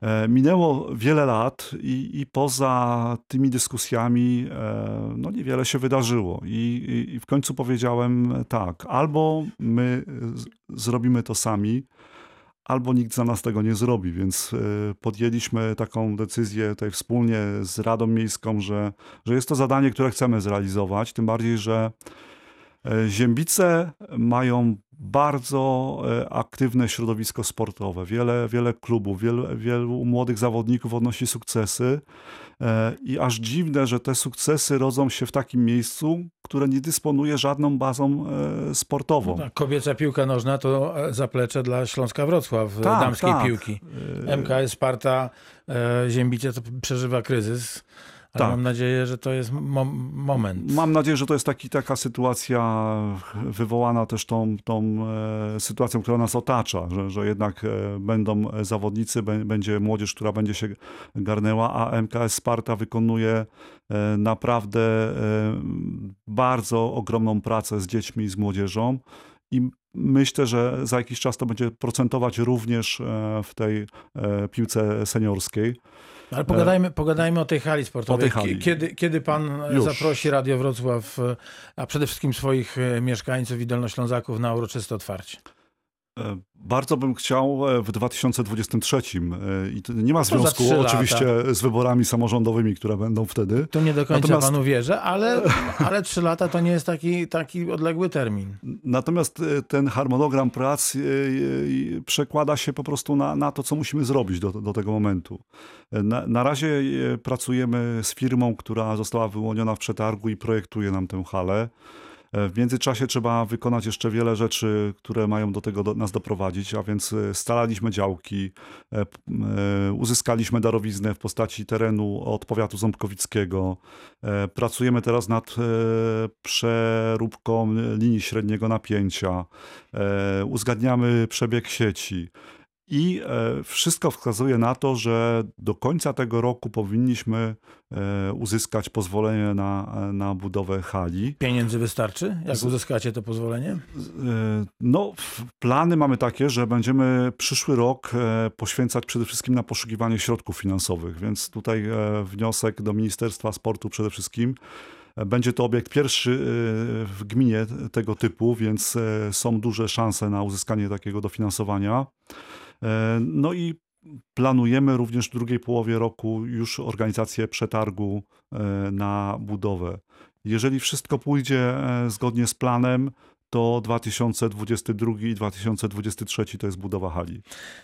B: E, Minęło wiele lat i, i poza tymi dyskusjami no niewiele się wydarzyło. I, i, w końcu powiedziałem tak, albo my zrobimy to sami, albo nikt za nas tego nie zrobi. Więc podjęliśmy taką decyzję tutaj wspólnie z Radą Miejską, że, że jest to zadanie, które chcemy zrealizować. Tym bardziej, że Ziębice mają bardzo e, aktywne środowisko sportowe. Wiele, wiele klubów, wielu, wielu młodych zawodników odnosi sukcesy. E, I aż dziwne, że te sukcesy rodzą się w takim miejscu, które nie dysponuje żadną bazą e, sportową.
A: Tak, Kobieca piłka nożna to e, zaplecze dla Śląska Wrocław, e,
B: Tak,
A: damskiej
B: tak.
A: piłki.
B: E,
A: MKS Sparta e, Ziębice to przeżywa kryzys. Ale
B: Tak.
A: mam nadzieję, że to jest mo moment.
B: Mam nadzieję, że to jest taki, taka sytuacja wywołana też tą, tą e, sytuacją, która nas otacza, że, że jednak e, będą zawodnicy, bę- będzie młodzież, która będzie się garnęła, a MKS Sparta wykonuje e, naprawdę e, bardzo ogromną pracę z dziećmi i z młodzieżą i myślę, że za jakiś czas to będzie procentować również e, w tej e, piłce seniorskiej.
A: Ale pogadajmy, pogadajmy o tej hali sportowej.
B: Tej hali.
A: Kiedy, kiedy pan e,
B: Już.
A: zaprosi Radio Wrocław, e, a przede wszystkim swoich e, mieszkańców i Dolnoślązaków na uroczyste otwarcie?
B: E, Bardzo bym chciał e, w 2023 e, i to nie ma związku oczywiście z wyborami samorządowymi, które będą wtedy.
A: Tu nie do końca
B: Natomiast-
A: panu wierzę, ale, ale trzy lata to nie jest taki, taki odległy termin.
B: Natomiast ten harmonogram prac przekłada się po prostu na, na to, co musimy zrobić do, do tego momentu. Na, na razie pracujemy z firmą, która została wyłoniona w przetargu i projektuje nam tę halę. E, W międzyczasie trzeba wykonać jeszcze wiele rzeczy, które mają do tego do, nas doprowadzić, a więc e, scalaliśmy działki, e, uzyskaliśmy darowiznę w postaci terenu od powiatu ząbkowickiego. Pracujemy teraz nad przeróbką linii średniego napięcia, uzgadniamy przebieg sieci. I e, wszystko wskazuje na to, że do końca tego roku powinniśmy e, uzyskać pozwolenie na, na budowę hali.
A: Pieniędzy wystarczy? Jak uzyskacie to pozwolenie?
B: E, No, plany mamy takie, że będziemy przyszły rok e, poświęcać przede wszystkim na poszukiwanie środków finansowych, więc tutaj e, wniosek do Ministerstwa Sportu przede wszystkim. E, Będzie to obiekt pierwszy e, w gminie tego typu, więc e, są duże szanse na uzyskanie takiego dofinansowania. E, No i planujemy również w drugiej połowie roku już organizację przetargu e, na budowę. Jeżeli wszystko pójdzie e, zgodnie z planem, to 2022 i 2023 to jest budowa hali.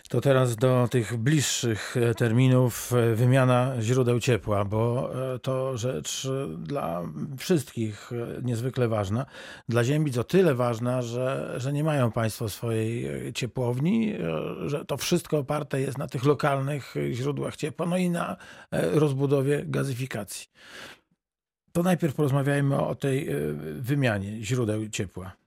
A: To teraz do tych bliższych e, terminów e, wymiana źródeł ciepła, bo e, to rzecz dla wszystkich niezwykle ważna. Dla Ziembic o tyle ważna, że, że nie mają Państwo swojej ciepłowni, że to wszystko oparte jest na tych lokalnych źródłach ciepła, no i na rozbudowie gazyfikacji. To najpierw porozmawiajmy o tej wymianie źródeł ciepła.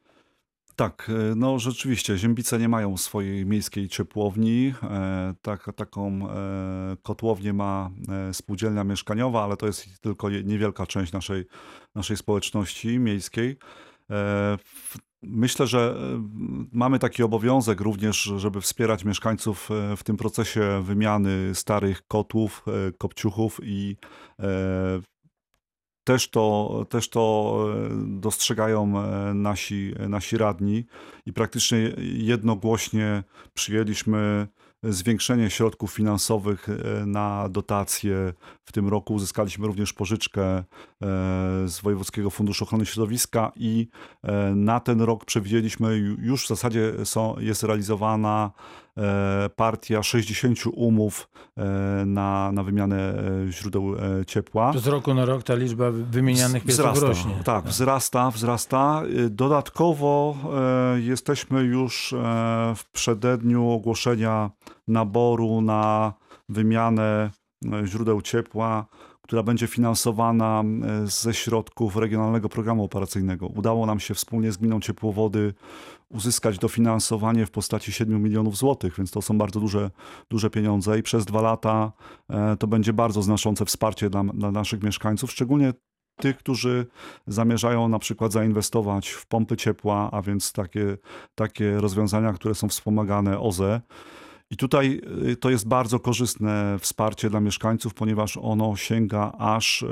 B: Tak, e, no rzeczywiście, Ziębice nie mają swojej miejskiej ciepłowni. E, Tak, taką e, kotłownię ma spółdzielnia mieszkaniowa, ale to jest tylko niewielka część naszej, naszej społeczności miejskiej. Myślę, że mamy taki obowiązek również, żeby wspierać mieszkańców w tym procesie wymiany starych kotłów, kopciuchów i też to, też to e, dostrzegają e, nasi, nasi radni i praktycznie jednogłośnie przyjęliśmy zwiększenie środków finansowych e, na dotacje. W tym roku uzyskaliśmy również pożyczkę e, z Wojewódzkiego Funduszu Ochrony Środowiska i e, na ten rok przewidzieliśmy, ju- już w zasadzie są, jest realizowana e, partia 60 umów e, na, na wymianę e, źródeł e, ciepła.
A: Z roku na rok ta liczba wymienianych pieców
B: Wzrasta,
A: rośnie.
B: Tak, wzrasta, wzrasta. Y, Dodatkowo e, jesteśmy już e, w przededniu ogłoszenia naboru na wymianę e, źródeł ciepła, która będzie finansowana e, ze środków Regionalnego Programu Operacyjnego. Udało nam się wspólnie z Gminą Ciepłowody uzyskać dofinansowanie w postaci 7 milionów złotych, więc to są bardzo duże, duże pieniądze i przez dwa lata e, to będzie bardzo znaczące wsparcie dla, dla naszych mieszkańców, szczególnie tych, którzy zamierzają na przykład zainwestować w pompy ciepła, a więc takie, takie rozwiązania, które są wspomagane OZE. I tutaj y, to jest bardzo korzystne wsparcie dla mieszkańców, ponieważ ono sięga aż e,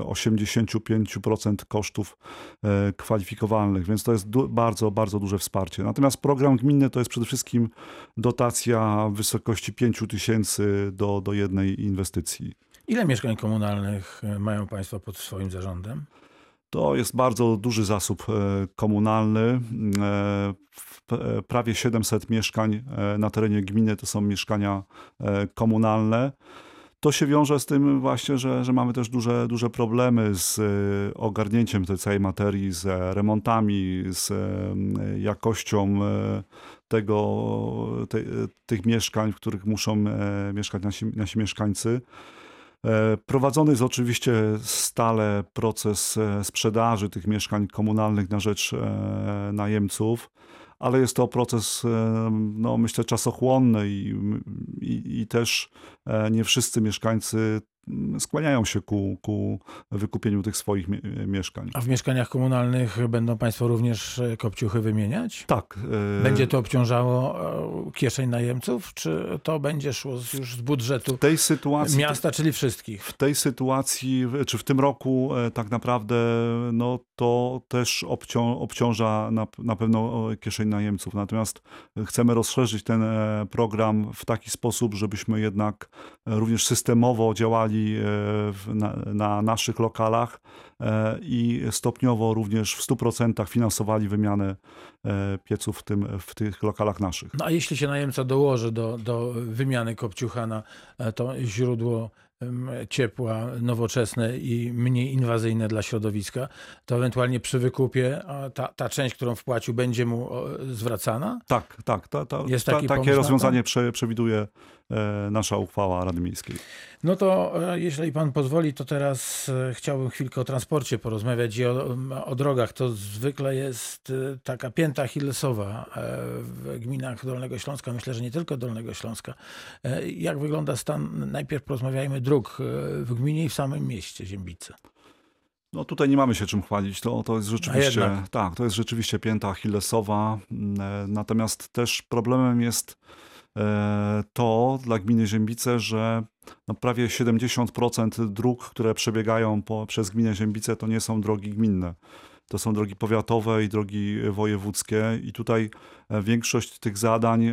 B: 85% kosztów e, kwalifikowalnych, więc to jest bardzo, bardzo duże wsparcie. Natomiast program gminny to jest przede wszystkim dotacja w wysokości 5 tysięcy do, do jednej inwestycji.
A: Ile mieszkań komunalnych e, mają Państwo pod swoim zarządem?
B: To jest bardzo duży zasób e, komunalny. E, e, Prawie 700 mieszkań na terenie gminy to są mieszkania komunalne. To się wiąże z tym właśnie, że, że mamy też duże, duże problemy z ogarnięciem tej całej materii, z remontami, z jakością tego, te, tych mieszkań, w których muszą mieszkać nasi, nasi mieszkańcy. E, Prowadzony jest oczywiście stale proces e, sprzedaży tych mieszkań komunalnych na rzecz e, najemców, ale jest to proces, no, myślę, czasochłonny i, i, i też nie wszyscy mieszkańcy skłaniają się ku, ku wykupieniu tych swoich mie- mieszkań.
A: A w mieszkaniach komunalnych będą Państwo również e, kopciuchy wymieniać?
B: Tak. e,
A: Będzie to obciążało e, kieszeń najemców, czy to będzie szło już z budżetu
B: w tej sytuacji
A: miasta, czyli wszystkich?
B: w tej sytuacji, czy w tym roku tak naprawdę no, to też obcią, obciąża na, na pewno kieszeń najemców. Natomiast chcemy rozszerzyć ten program w taki sposób, żebyśmy jednak również systemowo działali e, w, na, na naszych lokalach e, i stopniowo również w 100% finansowali wymianę e, pieców w, tym, w tych lokalach naszych.
A: No a jeśli się najemca dołoży do, do wymiany kopciucha na to źródło ciepła nowoczesne i mniej inwazyjne dla środowiska, to ewentualnie przy wykupie ta, ta część, którą wpłacił, będzie mu zwracana?
B: Tak, tak. Ta, ta,
A: Jest
B: ta,
A: pomysł
B: takie rozwiązanie prze, przewiduje nasza uchwała Rady Miejskiej.
A: No to e, jeśli pan pozwoli, to teraz e, chciałbym chwilkę o transporcie porozmawiać i o, o drogach. To zwykle jest e, taka pięta Hillesowa w gminach Dolnego Śląska. Myślę, że nie tylko Dolnego Śląska. E, Jak wygląda stan? Najpierw porozmawiajmy dróg e, w gminie i w samym mieście Ziembice.
B: No tutaj nie mamy się czym chwalić. To, to jest rzeczywiście, tak, to jest rzeczywiście pięta Achillesowa. E, Natomiast też problemem jest e, to dla gminy Ziębice, że no prawie 70% dróg, które przebiegają po, przez gminę Ziębice, to nie są drogi gminne. To są drogi powiatowe i drogi wojewódzkie i tutaj e, większość tych zadań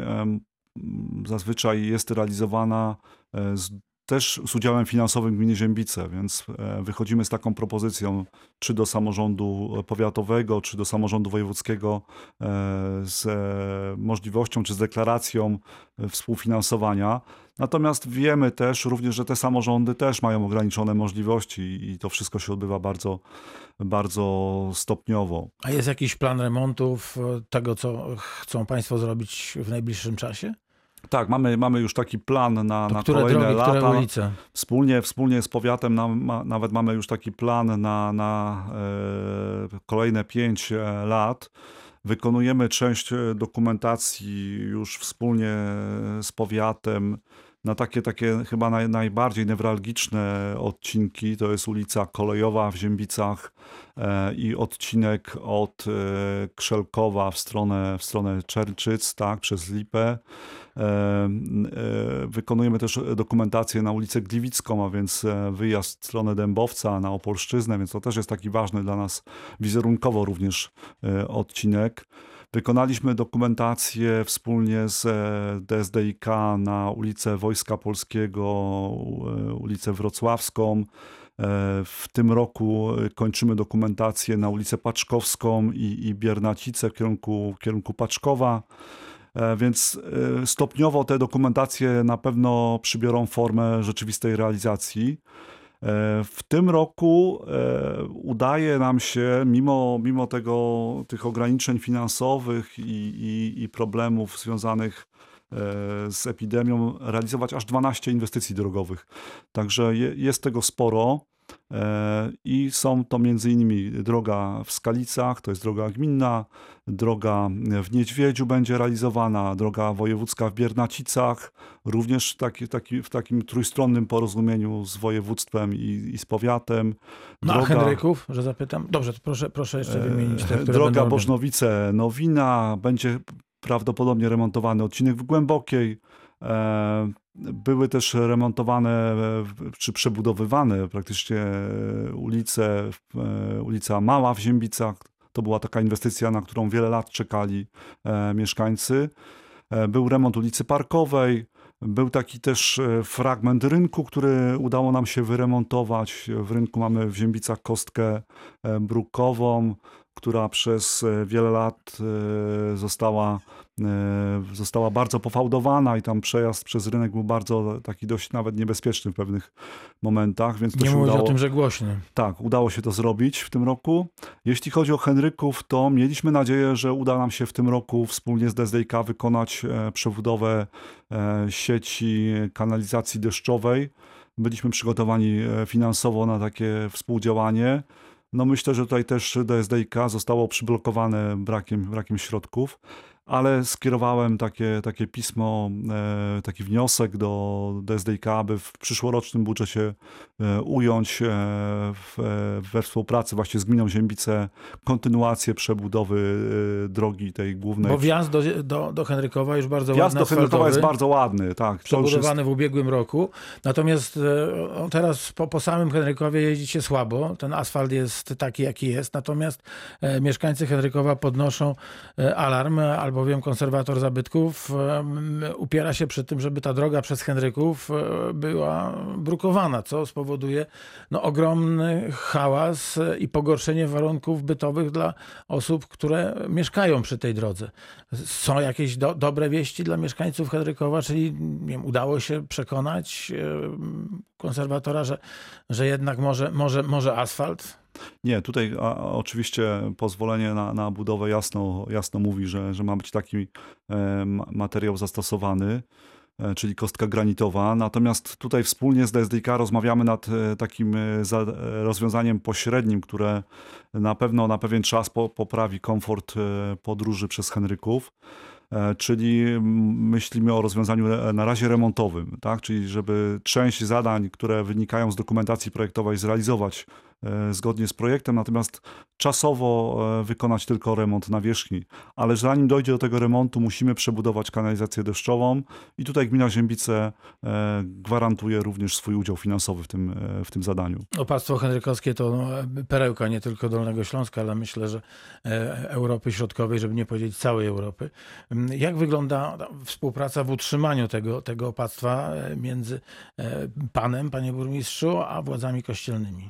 B: zazwyczaj jest realizowana e, z, też z udziałem finansowym gminy Ziębice, więc e, wychodzimy z taką propozycją czy do samorządu powiatowego, czy do samorządu wojewódzkiego e, z e, możliwością, czy z deklaracją współfinansowania. Natomiast wiemy też również, że te samorządy też mają ograniczone możliwości i to wszystko się odbywa bardzo, bardzo stopniowo.
A: A jest jakiś plan remontów tego, co chcą państwo zrobić w najbliższym czasie?
B: Tak, mamy, mamy już taki plan na, na kolejne
A: drogi,
B: lata.
A: ulice?
B: Wspólnie, wspólnie z powiatem nam, ma, nawet mamy już taki plan na, na e, kolejne pięć e, lat. Wykonujemy część e, dokumentacji już wspólnie z powiatem na takie, takie chyba naj, najbardziej newralgiczne odcinki. To jest ulica Kolejowa w Ziębicach e, i odcinek od e, Krzelkowa w stronę, w stronę Czerczyc, tak, przez Lipę. E, e, Wykonujemy też dokumentację na ulicę Gliwicką, a więc e, wyjazd w stronę Dębowca na Opolszczyznę, więc to też jest taki ważny dla nas wizerunkowo również e, odcinek. Wykonaliśmy dokumentację wspólnie z e, DSDIK na ulicę Wojska Polskiego, e, ulicę Wrocławską. E, W tym roku kończymy dokumentację na ulicę Paczkowską i, i Biernacice w kierunku, w kierunku Paczkowa. Więc stopniowo te dokumentacje na pewno przybiorą formę rzeczywistej realizacji. W tym roku e, udaje nam się, mimo, mimo tego, tych ograniczeń finansowych i, i, i problemów związanych e, z epidemią, realizować aż 12 inwestycji drogowych. Także je, jest tego sporo. E, I są to między innymi droga w Skalicach, to jest droga gminna, droga w Niedźwiedziu będzie realizowana, droga wojewódzka w Biernacicach, również taki, taki, w takim trójstronnym porozumieniu z województwem i, i z powiatem.
A: No, a Henryków, że zapytam? Dobrze, to proszę, proszę jeszcze wymienić te, które
B: E, Droga Bożnowice-Nowina, będzie prawdopodobnie remontowany odcinek w Głębokiej. Były też remontowane e, czy przebudowywane praktycznie e, ulice, e, ulica Mała w Ziębicach. To była taka inwestycja, na którą wiele lat czekali mieszkańcy. Był remont ulicy Parkowej. Był taki też fragment rynku, który udało nam się wyremontować. W rynku mamy w Ziębicach kostkę brukową, która przez e, wiele lat e, została, e, została bardzo pofałdowana i tam przejazd przez rynek był bardzo taki dość nawet niebezpieczny w pewnych momentach, więc
A: Nie
B: udało.
A: o tym, że głośny.
B: Tak, udało się to zrobić w tym roku. Jeśli chodzi o Henryków, to mieliśmy nadzieję, że uda nam się w tym roku wspólnie z DSDIK wykonać przebudowę sieci kanalizacji deszczowej. byliśmy przygotowani finansowo na takie współdziałanie. No myślę, że tutaj też DSDIK zostało przyblokowane brakiem, brakiem środków, ale skierowałem takie, takie pismo, e, taki wniosek do DSDIK, aby w przyszłorocznym budżecie e, ująć e, w, we współpracy właśnie z gminą Ziębice kontynuację przebudowy drogi tej głównej.
A: Bo wjazd do, do, do Henrykowa już bardzo
B: wjazd
A: ładny,
B: do Henrykowa jest bardzo ładny, tak. Już jest,
A: przebudowany w ubiegłym roku. Natomiast teraz po, po samym Henrykowie jeździ się słabo. Ten asfalt jest taki, jaki jest. Natomiast mieszkańcy Henrykowa podnoszą alarm, albowiem konserwator zabytków upiera się przy tym, żeby ta droga przez Henryków e, była brukowana, co spowoduje no, ogromny hałas e, i pogorszenie warunków bytowych dla osób, które mieszkają przy tej drodze. Są jakieś do, dobre wieści dla mieszkańców Henrykowa, czyli wiem, udało się przekonać konserwatora, że, że jednak może, może, może asfalt?
B: Nie, tutaj a, oczywiście pozwolenie na, na budowę jasno, jasno mówi, że, że ma być taki e, ma- materiał zastosowany, e, czyli kostka granitowa. Natomiast tutaj wspólnie z DSDK rozmawiamy nad e, takim e, za, rozwiązaniem pośrednim, które na pewno na pewien czas po, poprawi komfort podróży przez Henryków. Czyli myślimy o rozwiązaniu na razie remontowym, tak? czyli żeby część zadań, które wynikają z dokumentacji projektowej, zrealizować zgodnie z projektem, natomiast czasowo e, wykonać tylko remont nawierzchni. Ale zanim dojdzie do tego remontu, musimy przebudować kanalizację deszczową i tutaj gmina Ziębice e, gwarantuje również swój udział finansowy w tym, e, w tym zadaniu.
A: Opactwo henrykowskie to no, perełka nie tylko Dolnego Śląska, ale myślę, że e, Europy Środkowej, żeby nie powiedzieć całej Europy. Mm, Jak wygląda współpraca w utrzymaniu tego, tego opactwa e, między e, panem, panie burmistrzu, a władzami kościelnymi?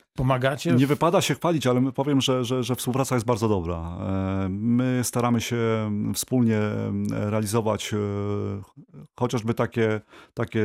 A: Pomagacie?
B: Nie wypada się chwalić, ale powiem, że, że, że współpraca jest bardzo dobra. E, My staramy się wspólnie realizować e, chociażby takie, takie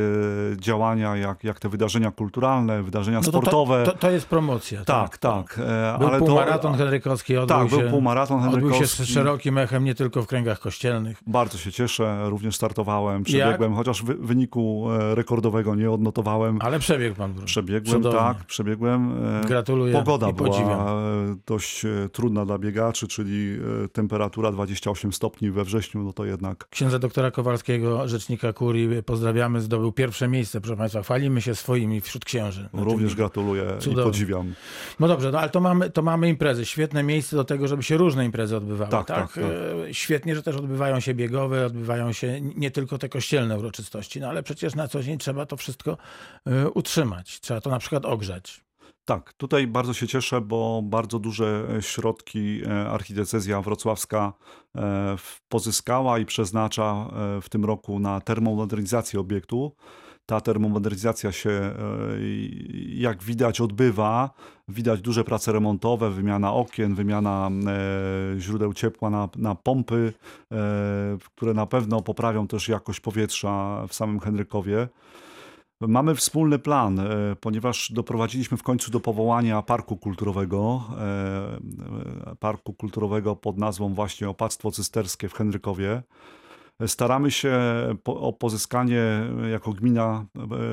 B: działania, jak, jak te wydarzenia kulturalne, wydarzenia
A: No to,
B: sportowe.
A: to, to, to jest promocja.
B: tak, tak. e,
A: Był
B: ale
A: półmaraton
B: to,
A: henrykowski, odbył
B: Tak,
A: się,
B: był półmaraton
A: odbył się z
B: henrykowski.
A: szerokim echem nie tylko w kręgach kościelnych.
B: Bardzo się cieszę, również startowałem, przebiegłem, chociaż wy, wyniku e, rekordowego nie odnotowałem.
A: Ale przebiegł pan.
B: Przebiegłem,
A: Cudownie.
B: tak, przebiegłem.
A: Gratuluję
B: Pogoda była
A: podziwiam.
B: e, dość e, trudna dla biegaczy, czyli e, temperatura 28 stopni we wrześniu, no to jednak
A: Księdza doktora Kowalskiego, rzecznika kurii, pozdrawiamy, zdobył pierwsze miejsce, proszę Państwa. Chwalimy się swoimi wśród księży. na
B: również
A: tym.
B: gratuluję i podziwiam.
A: No dobrze, no ale to mamy, to mamy imprezy. Świetne miejsce do tego, żeby się różne imprezy odbywały.
B: Tak,
A: Tak,
B: tak, tak.
A: Świetnie, że też odbywają się biegowe, odbywają się nie tylko te kościelne uroczystości, no ale przecież na co dzień trzeba to wszystko utrzymać. Trzeba to na przykład ogrzać.
B: Tak, tutaj bardzo się cieszę, bo bardzo duże e, środki e, archidiecezja wrocławska e, pozyskała i przeznacza w tym roku na termomodernizację obiektu. Ta termomodernizacja się, jak widać, odbywa. Widać duże prace remontowe, wymiana okien, wymiana źródeł ciepła na, na pompy, które na pewno poprawią też jakość powietrza w samym Henrykowie. Mamy wspólny plan, e, ponieważ doprowadziliśmy w końcu do powołania parku kulturowego. e, e, Parku kulturowego pod nazwą właśnie Opactwo Cysterskie w Henrykowie. Staramy się o pozyskanie jako gmina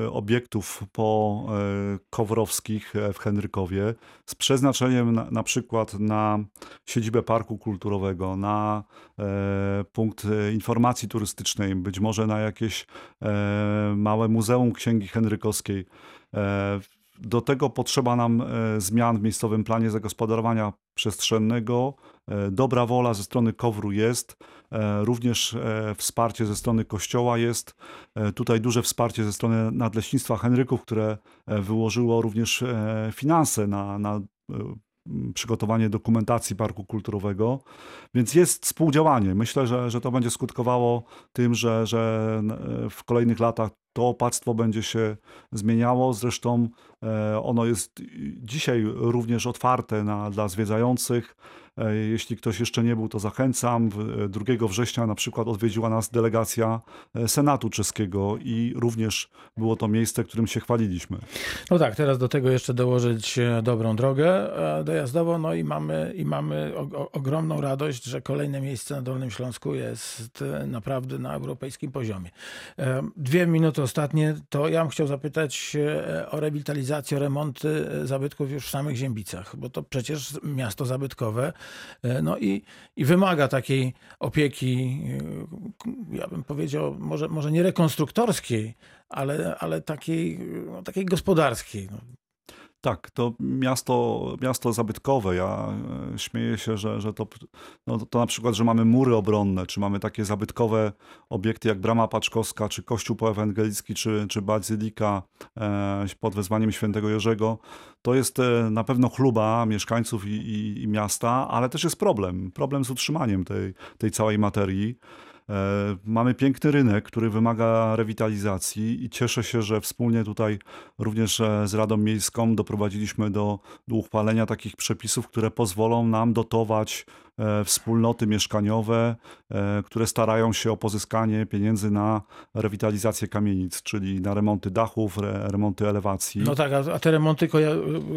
B: e, obiektów po e, kowrowskich e, w Henrykowie z przeznaczeniem na, na przykład na siedzibę parku kulturowego, na punkt informacji turystycznej, być może na jakieś małe muzeum księgi henrykowskiej. Do tego potrzeba nam e, zmian w miejscowym planie zagospodarowania przestrzennego. E, Dobra wola ze strony KOWR-u jest, e, również wsparcie ze strony Kościoła jest. Tutaj duże wsparcie ze strony Nadleśnictwa Henryków, które wyłożyło również finanse na, na przygotowanie dokumentacji parku kulturowego. Więc jest współdziałanie. Myślę, że, że to będzie skutkowało tym, że, że n- w kolejnych latach to opactwo będzie się zmieniało. Zresztą e, ono jest dzisiaj również otwarte na, dla zwiedzających. E, Jeśli ktoś jeszcze nie był, to zachęcam. W- 2 września na przykład odwiedziła nas delegacja e, Senatu czeskiego i również było to miejsce, którym się chwaliliśmy.
A: No tak, teraz do tego jeszcze dołożyć e, dobrą drogę e, dojazdową, no i mamy, i mamy o, ogromną radość, że kolejne miejsce na Dolnym Śląsku jest e, naprawdę na europejskim poziomie. E, Dwie minuty ostatnie, to ja bym chciał zapytać e, o rewitalizację, o remonty e, zabytków już w samych Ziębicach, bo to przecież miasto zabytkowe, e, no i, i wymaga takiej opieki, e, ja bym powiedział, może, może nie rekonstruktorskiej, ale, ale takiej, no, takiej gospodarskiej. No,
B: Tak, to miasto, miasto zabytkowe. Ja e, śmieję się, że, że to, no, to na przykład, że mamy mury obronne, czy mamy takie zabytkowe obiekty jak Brama Paczkowska, czy Kościół Poewangelicki, czy, czy Bazylika e, pod wezwaniem świętego Jerzego. To jest e, na pewno chluba mieszkańców i, i, i miasta, ale też jest problem. Problem z utrzymaniem tej, tej całej materii. E, Mamy piękny rynek, który wymaga rewitalizacji i cieszę się, że wspólnie tutaj również e, z Radą Miejską doprowadziliśmy do, do uchwalenia takich przepisów, które pozwolą nam dotować wspólnoty mieszkaniowe, e, które starają się o pozyskanie pieniędzy na rewitalizację kamienic, czyli na remonty dachów, re, remonty elewacji.
A: No tak, a, te remonty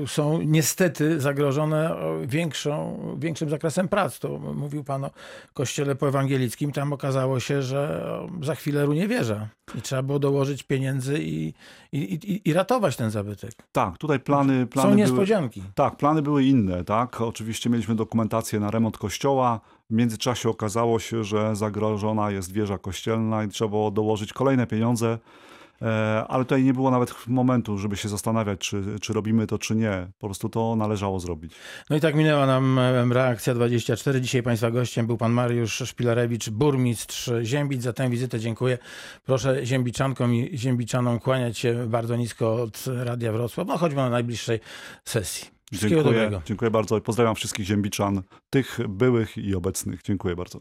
A: są niestety zagrożone większą, większym zakresem prac. To mówił pan o kościele poewangelickim. Tam okazało się, że za chwilę runie wieża i trzeba było dołożyć pieniędzy i, i, i, i ratować ten zabytek.
B: Tak, tutaj plany, plany
A: Są
B: były...
A: niespodzianki.
B: Tak, plany były inne, tak. Oczywiście mieliśmy dokumentację na remont kościoła. W międzyczasie okazało się, że zagrożona jest wieża kościelna i trzeba było dołożyć kolejne pieniądze. E, Ale tutaj nie było nawet momentu, żeby się zastanawiać, czy, czy robimy to, czy nie. Po prostu to należało zrobić.
A: No i tak minęła nam reakcja 24. Dzisiaj Państwa gościem był pan Mariusz Szpilarewicz, burmistrz Ziębic. Za tę wizytę dziękuję. Proszę Ziębiczankom i Ziębiczanom kłaniać się bardzo nisko od Radia Wrocław, no choćby na najbliższej sesji.
B: Dziękuję,
A: dobrego.
B: dziękuję bardzo i pozdrawiam wszystkich ziembiczan, tych byłych i obecnych. Dziękuję bardzo.